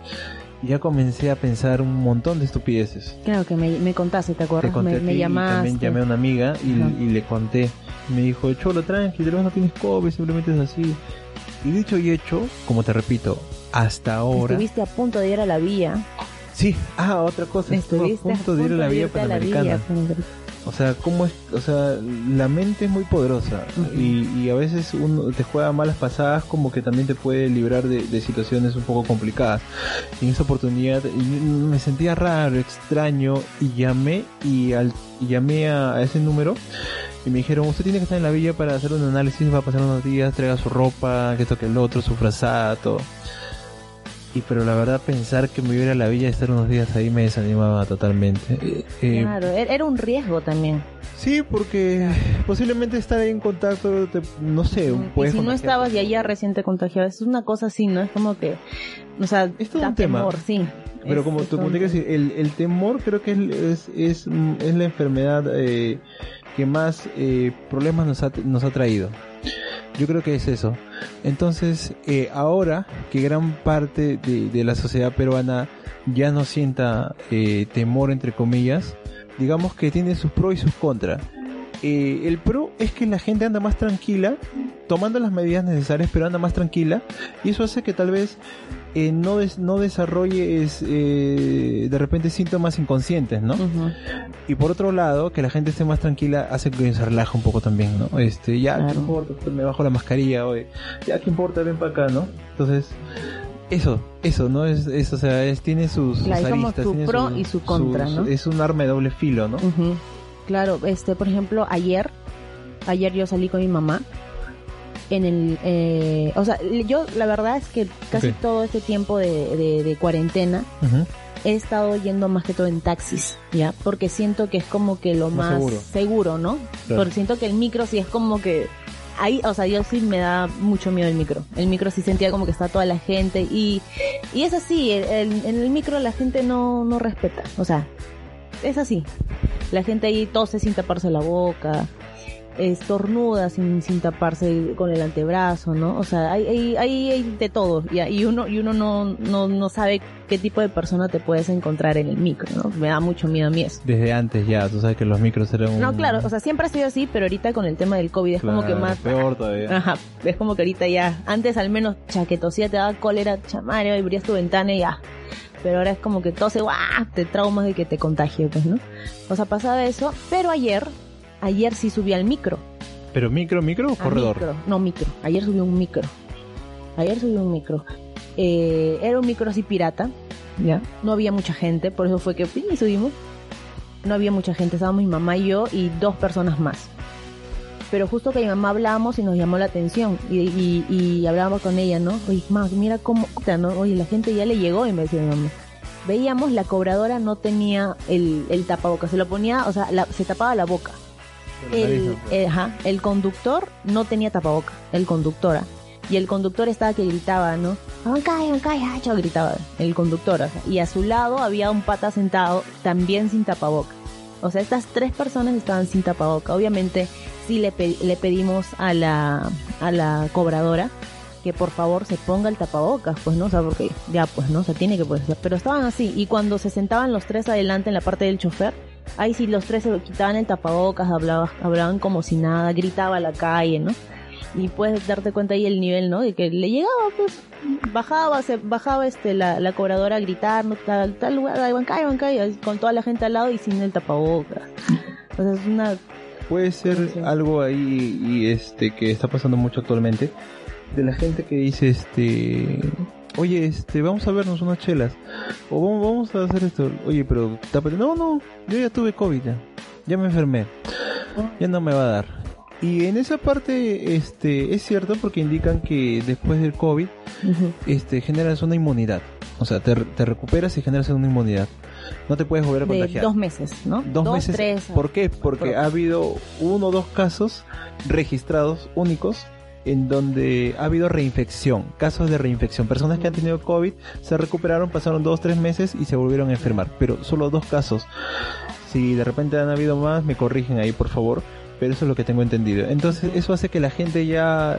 ya comencé a pensar un montón de estupideces. Claro que me, me contaste, ¿te acuerdas? Te conté me, a ti me y llamaste. también llamé a una amiga y, le conté. Me dijo, Cholo, tranqui, tal vez no tienes COVID, simplemente es así. Y dicho y hecho, como te repito, hasta ahora... Estuviste a punto de ir a la vía. Sí, ah, otra cosa, estuve a Estuviste punto de ir a la vía a panamericana. O sea, cómo es, o sea, la mente es muy poderosa y, y a veces uno te juega malas pasadas como que también te puede librar de, de situaciones un poco complicadas. Y en esa oportunidad me sentía raro, extraño y llamé y, al, y llamé a, a ese número y me dijeron, usted tiene que estar en la villa para hacer un análisis, va a pasar unos días, traiga su ropa, que esto que el otro, su frazada, todo. Y pero la verdad pensar que me iba a ir a la villa y estar unos días ahí me desanimaba totalmente. Eh, eh, Claro, era era un riesgo también. Sí, porque posiblemente estar ahí en contacto, te- no sé, y puedes si no estabas y allá recién te contagiabas, es una cosa así, ¿no? Es como que, o sea, Es todo da un tema. temor, sí. Pero Es- como, es te decir, el, el temor creo que es, es, es, es la enfermedad eh, que más eh, problemas nos ha, nos ha traído. Yo creo que es eso. Entonces, eh, ahora que gran parte de, la sociedad peruana ya no sienta eh, temor, entre comillas, digamos que tiene sus pros y sus contras. Eh, el pro es que la gente anda más tranquila, tomando las medidas necesarias, pero anda más tranquila, y eso hace que tal vez eh, no, des- no desarrolles eh, de repente síntomas inconscientes, ¿no? Y por otro lado, que la gente esté más tranquila hace que se relaje un poco también, ¿no? Este, ya, Claro. ¿qué importa? Pues me bajo la mascarilla hoy. Ya, ¿qué importa? Ven para acá, ¿no? Entonces, eso, eso, ¿no? Es, es o sea, es, tiene sus, Claro, aristas, tiene pro y su contra, ¿no? Es un arma de doble filo, ¿no? Claro, este, por ejemplo, ayer, ayer yo salí con mi mamá en el, eh, o sea, yo la verdad es que casi todo este tiempo de, de- de cuarentena he estado yendo más que todo en taxis, ¿ya? Porque siento que es como que lo Más más, seguro. seguro. ¿no? Claro. Porque siento que el micro sí es como que ahí, o sea, yo sí me da mucho miedo el micro. El micro sí sentía como que está toda la gente y, y es así, el- el- en el micro la gente no, no respeta, o sea, es así. La gente ahí tose sin taparse la boca, estornuda sin, sin taparse con el antebrazo, ¿no? O sea, hay, hay, hay, hay de todo y, y uno, y uno no, no, no sabe qué tipo de persona te puedes encontrar en el micro, ¿no? Me da mucho miedo a mí eso. Desde antes ya, tú sabes que los micros eran un... No, claro, o sea, siempre ha sido así, pero ahorita con el tema del COVID es como que más... Peor todavía. Ajá, es como que ahorita ya, antes al menos chaquetosía te daba cólera, chamario, y abrías tu ventana y ya. Pero ahora es como que tose, ¡guau! te traumas de que te contagie, pues, ¿no? O sea, pasaba eso, pero ayer, ayer sí subí al micro. Pero micro, micro o a corredor. micro. No, micro. Ayer subí un micro. Ayer subí un micro. Eh, era un micro así pirata, Ya. no había mucha gente, por eso fue que y subimos. No había mucha gente, estábamos mi mamá y yo y dos personas más. Pero justo que mi mamá hablábamos y nos llamó la atención y, y, y hablábamos con ella, ¿no? Oye, mamá, mira cómo. Oye, la gente ya le llegó y me decía mi mamá. Veíamos la cobradora no tenía el, el tapabocas, se lo ponía, o sea, la- se tapaba la boca. El, eh, ajá, el conductor no tenía tapaboca, el conductora. Y el conductor estaba que gritaba, ¿no? Bancay, bancay, hacho", gritaba el conductor. o sea, y a su lado había un pata sentado también sin tapaboca. O sea, estas tres personas estaban sin tapaboca. Obviamente, sí le, pe- le pedimos a la, a la cobradora que por favor se ponga el tapabocas, pues, ¿no? O sea, porque ya, pues, ¿no? O sea, tiene que ser. Pero estaban así. Y cuando se sentaban los tres adelante en la parte del chofer, ahí sí los tres se quitaban el tapabocas, hablaban, hablaban como si nada, gritaba a la calle, ¿no? Y puedes darte cuenta ahí el nivel, ¿no? De que le llegaba, pues, bajaba, se bajaba este la, la cobradora a gritar. Tal, tal lugar, ahí bancay, bancay, así, con toda la gente al lado y sin el tapabocas. O sea, es una Puede ser Sí. algo ahí y este que está pasando mucho actualmente de la gente que dice este oye este vamos a vernos unas chelas o vamos, vamos a hacer esto oye pero tápate no no yo ya tuve covid ya, ya me enfermé ya no me va a dar y en esa parte este es cierto porque indican que después del covid ujú, este generas una inmunidad o sea te, te recuperas y generas una inmunidad no te puedes volver a de contagiar dos meses, ¿no? Dos, meses. tres. ¿Por qué? Porque Por- ha habido uno o dos casos registrados únicos en donde ha habido reinfección, casos de reinfección. Personas que han tenido COVID se recuperaron, pasaron dos, tres meses y se volvieron a enfermar. Pero solo dos casos. Si de repente han habido más, me corrigen ahí, por favor. Pero eso es lo que tengo entendido. Entonces, eso hace que la gente ya,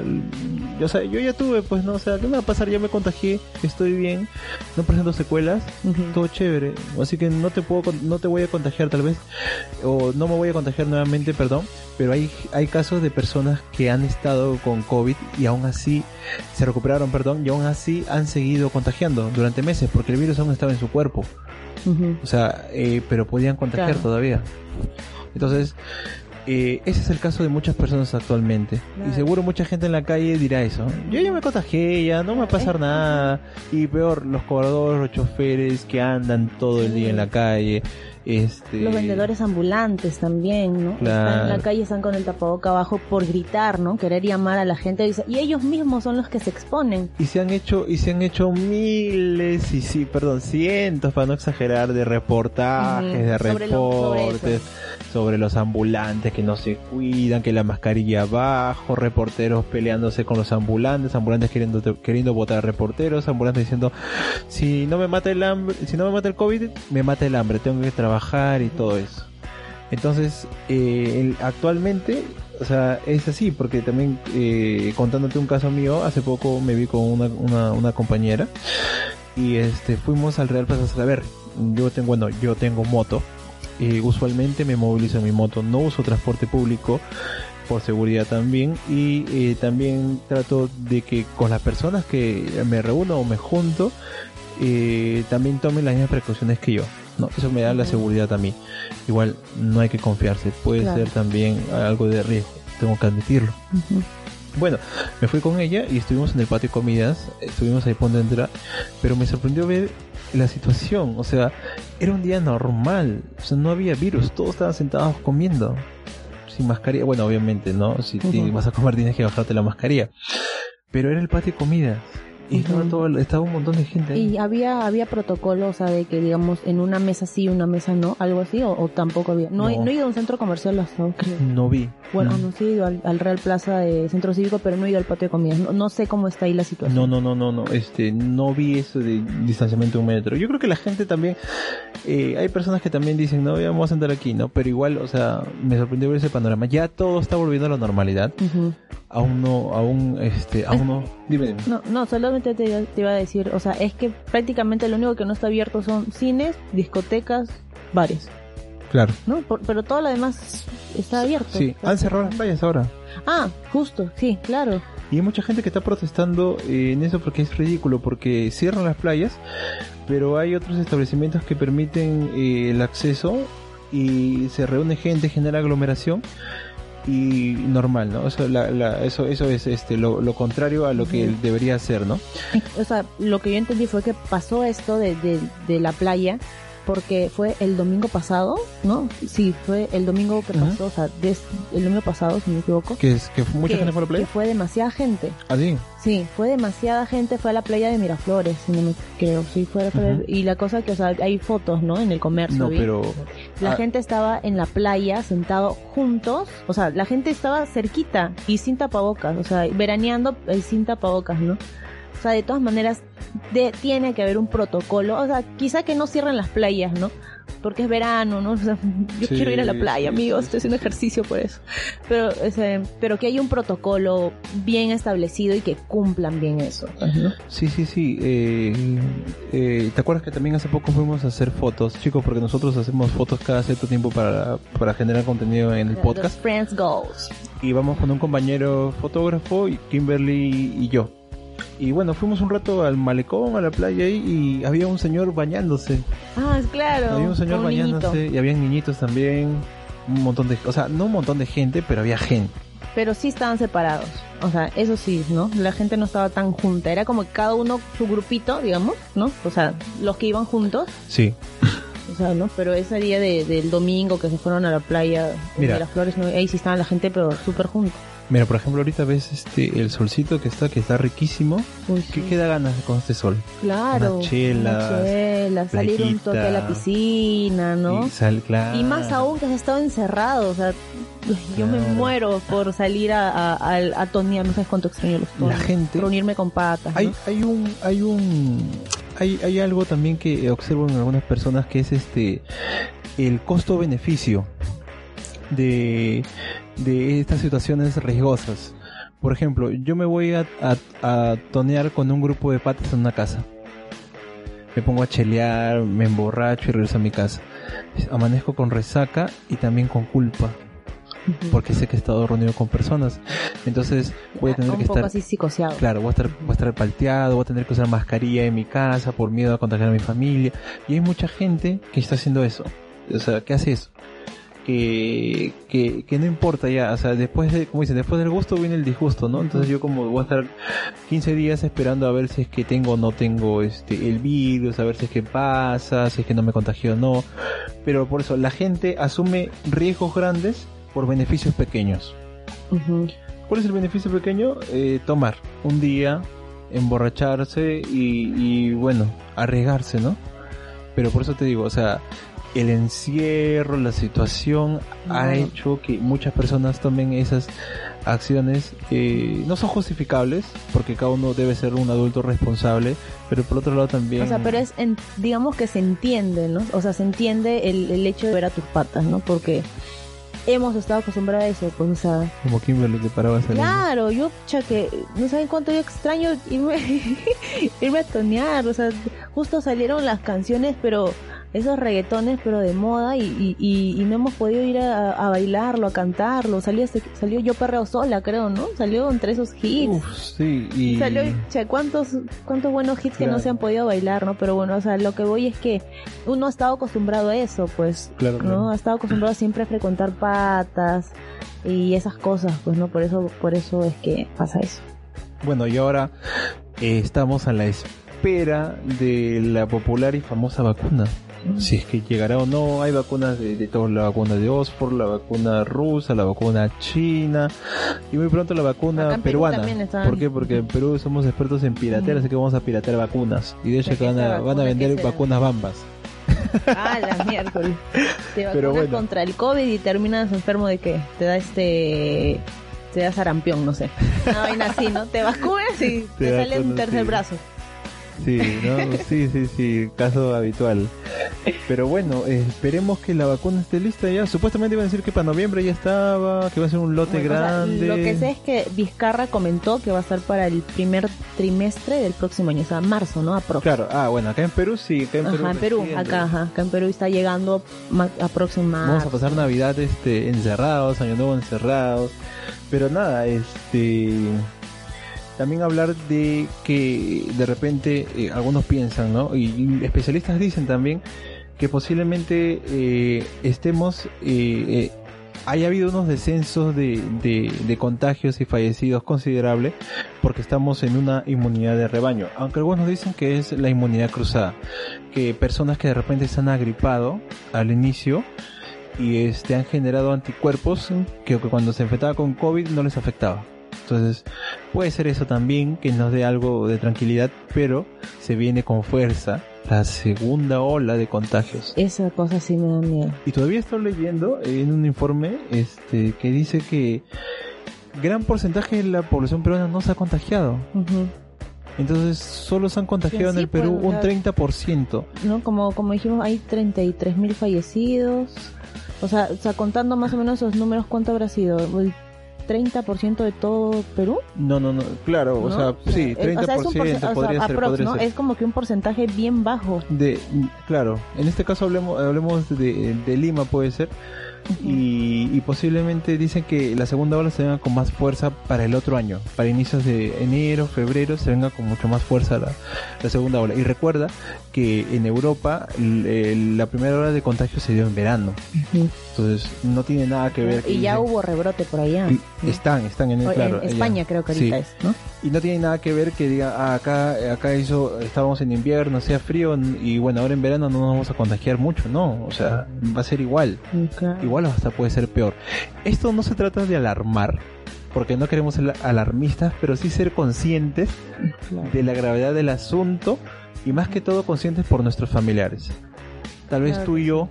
o sea, yo ya tuve, pues, no, o sea, ¿qué me va a pasar? Ya me contagié, estoy bien, no presento secuelas, todo chévere. Así que no te puedo, no te voy a contagiar tal vez, o no me voy a contagiar nuevamente, perdón. Pero hay, hay casos de personas que han estado con COVID y aún así se recuperaron, perdón, y aún así han seguido contagiando durante meses porque el virus aún estaba en su cuerpo. O sea, eh, pero podían contagiar Claro. todavía. Entonces, eh, ese es el caso de muchas personas actualmente. Claro. Y seguro mucha gente en la calle dirá eso. Yo ya me contagié, ya no me va a pasar nada. Y peor, los cobradores, los choferes que andan todo el día en la calle. Este, Los vendedores ambulantes también, ¿no? Claro. Están en la calle, están con el tapaboca abajo por gritar, ¿no? Querer llamar a la gente. Y ellos mismos son los que se exponen. Y se han hecho, y se han hecho miles, y sí, perdón, cientos, para no exagerar, de reportajes, de Sobre lo- sobre reportes, sobre, los ambulantes que no se cuidan, que la mascarilla abajo, reporteros peleándose con los ambulantes, ambulantes queriendo, queriendo votar a reporteros, ambulantes diciendo, si no me mata el hambre, si no me mata el COVID, me mata el hambre, tengo que trabajar y todo eso. Entonces, eh, actualmente, o sea, es así, porque también eh, contándote un caso mío, hace poco me vi con una, una, una compañera y este fuimos al Real Plaza Salaberry. Yo tengo, bueno, yo tengo moto y usualmente me movilizo en mi moto, no uso transporte público por seguridad también y eh, también trato de que con las personas que me reúno o me junto eh, también tomen las mismas precauciones que yo. No, eso me da la seguridad a mí. Igual no hay que confiarse, puede Claro. ser también algo de riesgo, tengo que admitirlo. Bueno, me fui con ella y estuvimos en el patio de comidas, estuvimos ahí por entrar, pero me sorprendió ver la situación, o sea, era un día normal, o sea, no había virus, todos estaban sentados comiendo, sin mascarilla, bueno, obviamente, ¿no? Si vas a comer tienes que bajarte la mascarilla, pero era el patio de comidas y estaba todo, estaba un montón de gente ahí. Y había había protocolo, o sea, de que digamos en una mesa sí, una mesa no, algo así, o, o tampoco había. No, he- No. no he ido a un centro comercial hasta creo. No vi. Bueno, no. no sí he ido al, al Real Plaza de Centro Cívico, pero no he ido al patio de comidas. No, no sé cómo está ahí la situación. No, no, no, no, no, este, no vi eso de distanciamiento de un metro. Yo creo que la gente también, eh, hay personas que también dicen, no, ya vamos a sentar aquí, ¿no? Pero igual, o sea, me sorprendió ver ese panorama. Ya todo está volviendo a la normalidad. Ujú. Aún no, aún, este, aún no. Dime, dime. No, no, solamente te, iba- te iba a decir, o sea, es que prácticamente lo único que no está abierto son cines, discotecas, bares, Claro. ¿no? Por- pero todo lo demás está abierto. Sí, han cerrado las playas ahora. Ah, justo, sí, claro. Y hay mucha gente que está protestando eh, en eso porque es ridículo, porque cierran las playas, pero hay otros establecimientos que permiten eh, el acceso y se reúne gente, genera aglomeración y normal, ¿no? Eso, la- la- eso, eso es este lo, lo contrario a lo que debería ser, ¿no? O sea, lo que yo entendí fue que pasó esto de, de, de la playa porque fue el domingo pasado, ¿no? Sí, fue el domingo que pasó, o sea, des- el domingo pasado, si no me equivoco. Que es que mucha que- gente fue a la Que playa. fue demasiada gente. Así. Sí, fue demasiada gente, fue a la playa de Miraflores, si no me creo, sí, fue a la playa-. Y la cosa que, o sea, hay fotos, ¿no? En el comercio. No, vi. pero La ah, gente estaba en la playa, sentado juntos, o sea, la gente estaba cerquita y sin tapabocas, o sea, veraneando eh, sin tapabocas, ¿no? O sea, de todas maneras, de, tiene que haber un protocolo, o sea, quizá que no cierren las playas, ¿no? Porque es verano, ¿no? O sea, yo Sí, quiero ir a la playa, sí, amigos, sí, estoy haciendo ejercicio por eso. Pero, ese, pero que haya un protocolo bien establecido y que cumplan bien eso, pues, ¿no? Sí, sí, sí. Eh, eh, ¿Te acuerdas que también hace poco fuimos a hacer fotos, chicos? Porque nosotros hacemos fotos cada cierto tiempo para, para generar contenido en el podcast. Friends Goals. Y vamos con un compañero fotógrafo, y Kimberly y yo. Y bueno, fuimos un rato al malecón, a la playa ahí, y había un señor bañándose. Ah, claro. había un señor niñito. bañándose, y habían niñitos también. Un montón de, o sea, no un montón de gente, pero había gente. pero sí estaban separados. O sea, eso sí, ¿no? La gente no estaba tan junta. Era como que cada uno su grupito, digamos, ¿no? O sea, los que iban juntos. Sí. O sea, ¿no? Pero ese día de- del domingo que se fueron a la playa Mira. de las flores, ¿no? ahí sí estaba la gente, pero súper juntos. Mira, por ejemplo, ahorita ves este el solcito que está, que está riquísimo. Uy, ¿Qué sí. queda ganas con este sol? Claro. Unas chelas, unas chelas, salir un toque a la piscina, ¿no? Y sal, claro. Y más aún que se estado encerrado, o sea, yo me muero por salir a, a, a, a tonear, no sabes cuánto extraño los tonos. La gente- Reunirme con patas, ¿no? Hay, hay un, hay un, hay, hay algo también que observo en algunas personas que es este, el costo-beneficio de, de estas situaciones riesgosas. Por ejemplo, yo me voy a, a, a tonear con un grupo de patas en una casa. Me pongo a chelear, me emborracho y regreso a mi casa. Amanezco con resaca y también con culpa. Porque sé que he estado reunido con personas. Entonces voy a tener un que poco estar... así psicoseado. Claro, voy a estar, voy a estar palteado, voy a tener que usar mascarilla en mi casa por miedo a contagiar a mi familia. Y hay mucha gente que está haciendo eso. O sea, que hace eso. Que, que, que no importa ya, o sea, después de, como dicen, después del gusto viene el disgusto, ¿no? Entonces yo como voy a estar 15 días esperando a ver si es que tengo o no tengo este, el virus, a ver si es que pasa, si es que no me contagio o no. Pero por eso, la gente asume riesgos grandes por beneficios pequeños. ¿Cuál es el beneficio pequeño? Eh, tomar un día, emborracharse y, y, bueno, arriesgarse, ¿no? Pero por eso te digo, o sea, el encierro, la situación ha hecho que muchas personas tomen esas acciones, eh, no son justificables, porque cada uno debe ser un adulto responsable, pero por otro lado también... O sea, pero es, en- digamos que se entiende, ¿no? O sea, se entiende el, el hecho de ver a tus patas, ¿no? Porque hemos estado acostumbrados a eso, pues, o sea, Como Kimberly te paraba salir. claro, yo, cha, que no saben cuánto yo extraño irme, irme a tonear, o sea, justo salieron las canciones, pero esos reggaetones, pero de moda, y, y, y- y no hemos podido ir a, a bailarlo, a cantarlo, salió, ese- salió Yo Perreo Sola, creo, ¿no? Salió entre esos hits. Uf, sí, y... Salió, che, ¿cuántos, cuántos buenos hits que no se han podido bailar, ¿no? Pero bueno, o sea, lo que voy es que uno ha estado acostumbrado a eso, pues, Claro, claro. ¿no? Ha estado acostumbrado siempre a frecuentar patas y esas cosas, pues, ¿no? Por eso, por eso es que pasa eso. Bueno, y ahora eh, estamos a la espera de la popular y famosa vacuna. Si es que llegará o no, hay vacunas de, de todo, la vacuna de Oxford, la vacuna rusa, la vacuna china y muy pronto la vacuna peruana. ¿Por qué? Porque en Perú somos expertos en piratear, Mm. así que vamos a piratear vacunas. Y de hecho ¿De que van a, van a vender vacunas bambas. Ah, la miércoles. Te vacunas Pero bueno. contra el COVID y terminas enfermo de qué? Te da este... Te da sarampión, no sé. Una vaina así, ¿no? Te vacunas y te, Te sale un tercer sí. brazo. Sí, ¿no? sí, sí, sí, caso habitual. Pero bueno, esperemos que la vacuna esté lista ya. Supuestamente iban a decir que para noviembre ya estaba, que va a ser un lote Bueno, o sea, grande. lo que sé es que Vizcarra comentó que va a estar para el primer trimestre del próximo año, o sea, marzo, ¿no? Aprox. Claro, ah, bueno, acá en Perú sí, acá en Perú. Ajá, en Perú, recién, acá, ajá, acá en Perú está llegando ma- aproximado. Vamos a pasar Navidad este, encerrados, Año Nuevo encerrados. Pero nada, este. También hablar de que de repente eh, algunos piensan, ¿no? Y, especialistas dicen también que posiblemente eh, estemos. eh, eh, haya habido unos descensos de, de, de contagios y fallecidos considerable porque estamos en una inmunidad de rebaño. Aunque algunos dicen que es la inmunidad cruzada. Que personas que de repente se han agripado al inicio y este han generado anticuerpos que, cuando se infectaba con COVID no les afectaba. Entonces, puede ser eso también que nos dé algo de tranquilidad, pero se viene con fuerza la segunda ola de contagios. Esa cosa sí me da miedo. Y todavía estoy leyendo en un informe este que dice que gran porcentaje de la población peruana no se ha contagiado. Entonces, solo se han contagiado en el Perú un la- 30%. ¿No? Como, como dijimos, hay 33 mil fallecidos. O sea, o sea, contando más o menos esos números, ¿cuánto habrá sido? ¿El 30% de todo Perú? No, no, no, claro, o sea, sí, eh, 30% o sea, es un porcentaje, podría ser, aprox, podría ¿no? ser. Es como que un porcentaje bien bajo. De, claro, en este caso hablemos, hablemos de, de Lima puede ser y, y posiblemente dicen que la segunda ola se venga con más fuerza para el otro año, para inicios de enero, febrero se venga con mucho más fuerza la, la segunda ola. Y recuerda que en Europa la primera ola de contagio se dio en verano, entonces no tiene nada que ver. que Y ya dicen- hubo rebrote por allá. y. Están, están en el claro. en allá. España creo que ahorita Sí. es, ¿no? Y no tiene nada que ver que diga, ah, acá, acá hizo, estábamos en invierno, hacía frío y bueno, ahora en verano no nos vamos a contagiar mucho, no, o sea, va a ser igual, igual o hasta puede ser peor. Esto no se trata de alarmar, porque no queremos ser alarmistas, pero sí ser conscientes Claro. de la gravedad del asunto y más que todo conscientes por nuestros familiares. Tal vez Claro tú y yo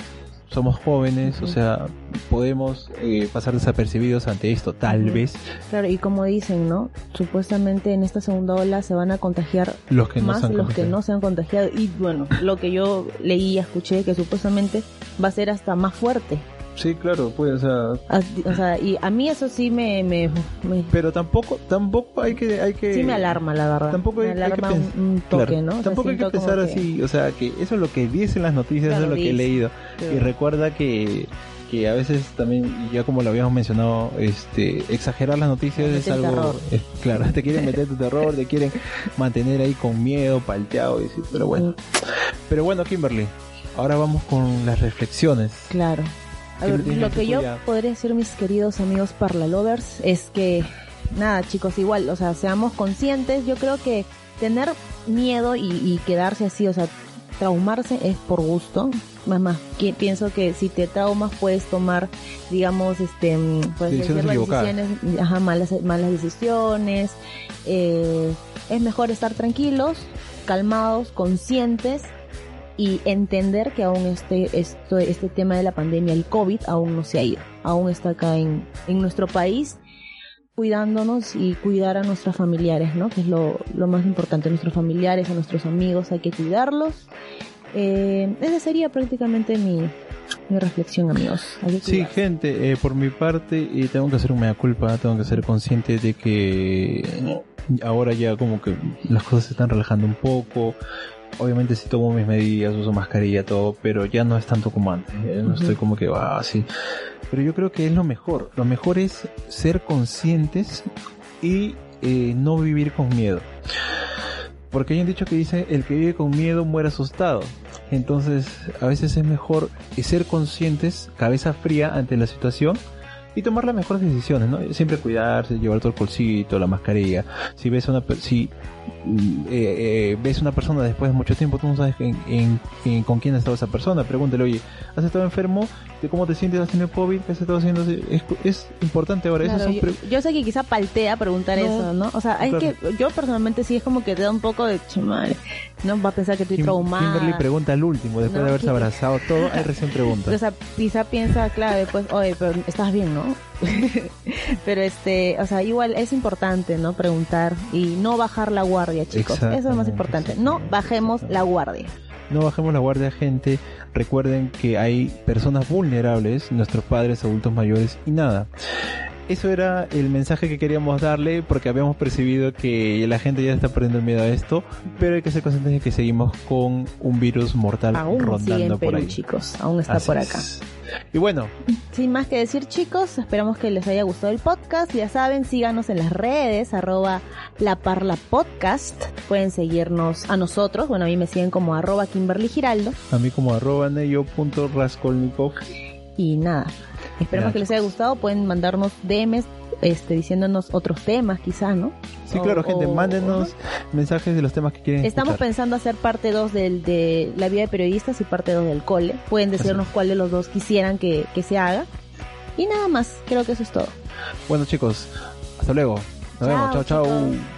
somos jóvenes, o sea, podemos eh, pasar desapercibidos ante esto, tal vez Claro, y como dicen, ¿no? Supuestamente en esta segunda ola se van a contagiar los que no más los que no se han contagiado. Y bueno, lo que yo leí y escuché que supuestamente va a ser hasta más fuerte. Sí, claro, pues, o sea... Ah, O sea, y a mí eso sí me... me, me- Pero tampoco, tampoco hay que, hay que... sí me alarma, la verdad. Tampoco hay, que un, toque, claro, ¿no? O sea, tampoco hay que pensar que- así, o sea, que eso es lo que dicen las noticias, Claro, eso es lo que he leído. Sí. Y recuerda que, que a veces también, ya como lo habíamos mencionado, este, exagerar las noticias es algo, es- claro, te quieren meter tu terror, te quieren mantener ahí con miedo, palteado, y pero bueno. Pero bueno, Kimberly, ahora vamos con las reflexiones. Claro. A ¿Qué ver, lo que que yo podría decir, mis queridos amigos Parlalovers, es que, nada, chicos, igual, o sea, seamos conscientes. Yo creo que tener miedo y, y quedarse así, o sea, traumarse es por gusto. Más más, que- pienso que si te traumas puedes tomar, digamos, este, mm, puedes Decisiones decisiones, ajá, malas, malas decisiones. Eh, es mejor estar tranquilos, calmados, conscientes y entender que aún este, esto, este tema de la pandemia, el COVID, aún no se ha ido. Aún está acá en, en nuestro país, cuidándonos y cuidar a nuestros familiares, ¿no? Que es lo, lo más importante, nuestros familiares, a nuestros amigos, hay que cuidarlos. Eh, esa sería prácticamente mi, mi reflexión, amigos. Sí, gente, eh, por mi parte eh, tengo que hacer un mea culpa, tengo que ser consciente de que ahora ya como que las cosas se están relajando un poco. Obviamente sí tomo mis medidas, uso mascarilla, todo, pero ya no es tanto como antes. eh, No estoy como que, ah, sí. Pero yo creo que es lo mejor. Lo mejor es ser conscientes y eh, no vivir con miedo. Porque hay un dicho que dice, el que vive con miedo muere asustado. Entonces, a veces es mejor ser conscientes, cabeza fría ante la situación y tomar las mejores decisiones, ¿no? Siempre cuidarse, llevar todo el colcito, la mascarilla. Si ves una, per- si eh, eh, ves una persona después de mucho tiempo, tú no sabes en, en- en- con quién ha estado esa persona. Pregúntale, oye, ¿has estado enfermo? ¿De ¿Cómo te sientes? ¿Has tenido COVID? ¿Qué has estado haciendo? Es, es importante ahora. Claro, yo, yo sé que quizá paltea preguntar No, eso, ¿no? O sea, hay claro. que, yo personalmente sí es como que te da un poco de chimale, ¿no? Va a pensar que estoy Kim- traumada. Kimberly pregunta al último, después No, de haberse abrazado todo, ahí recién pregunta. O sea, quizá piensa, claro, después, oye, pero estás bien, ¿no? pero este, o sea, igual es importante, ¿no? Preguntar y no bajar la guardia, chicos. Eso es lo más importante. No bajemos la guardia. No bajemos la guardia, gente. Recuerden que hay personas vulnerables, nuestros padres, adultos mayores y nada. Eso era el mensaje que queríamos darle porque habíamos percibido que la gente ya está perdiendo el miedo a esto, pero hay que ser conscientes de que seguimos con un virus mortal Aún sigue en rondando por Perú, ahí. chicos. Aún está Así por es. Y bueno, Sin más que decir chicos, esperamos que les haya gustado el podcast. Ya saben, síganos en las redes, arroba la parla podcast. Pueden seguirnos a nosotros, bueno, a mí me siguen como arroba Kimberly Giraldo. a mí como arroba neyo.raskolnikov. Y nada, esperemos Ya, que les haya gustado. Pueden mandarnos DMs este, diciéndonos otros temas quizá, ¿no? Sí, O- claro, gente, o- mándenos mensajes de los temas que quieren Estamos escuchar. pensando hacer parte 2 del, de la vida de periodistas y parte 2 del cole. Pueden decirnos cuál de los dos quisieran que, que se haga. Y nada más, creo que eso es todo. Bueno, chicos, hasta luego. Nos Chao, vemos. Chao, chao. chicos.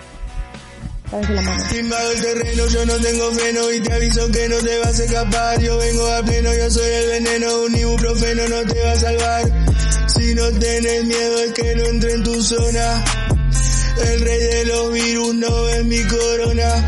Invado el terreno, yo no tengo freno y te aviso que no te vas a escapar. Yo vengo a pleno, yo soy el veneno, un ibuprofeno no te va a salvar. Si no tenés miedo es que no entre en tu zona. El rey de los virus no es mi corona.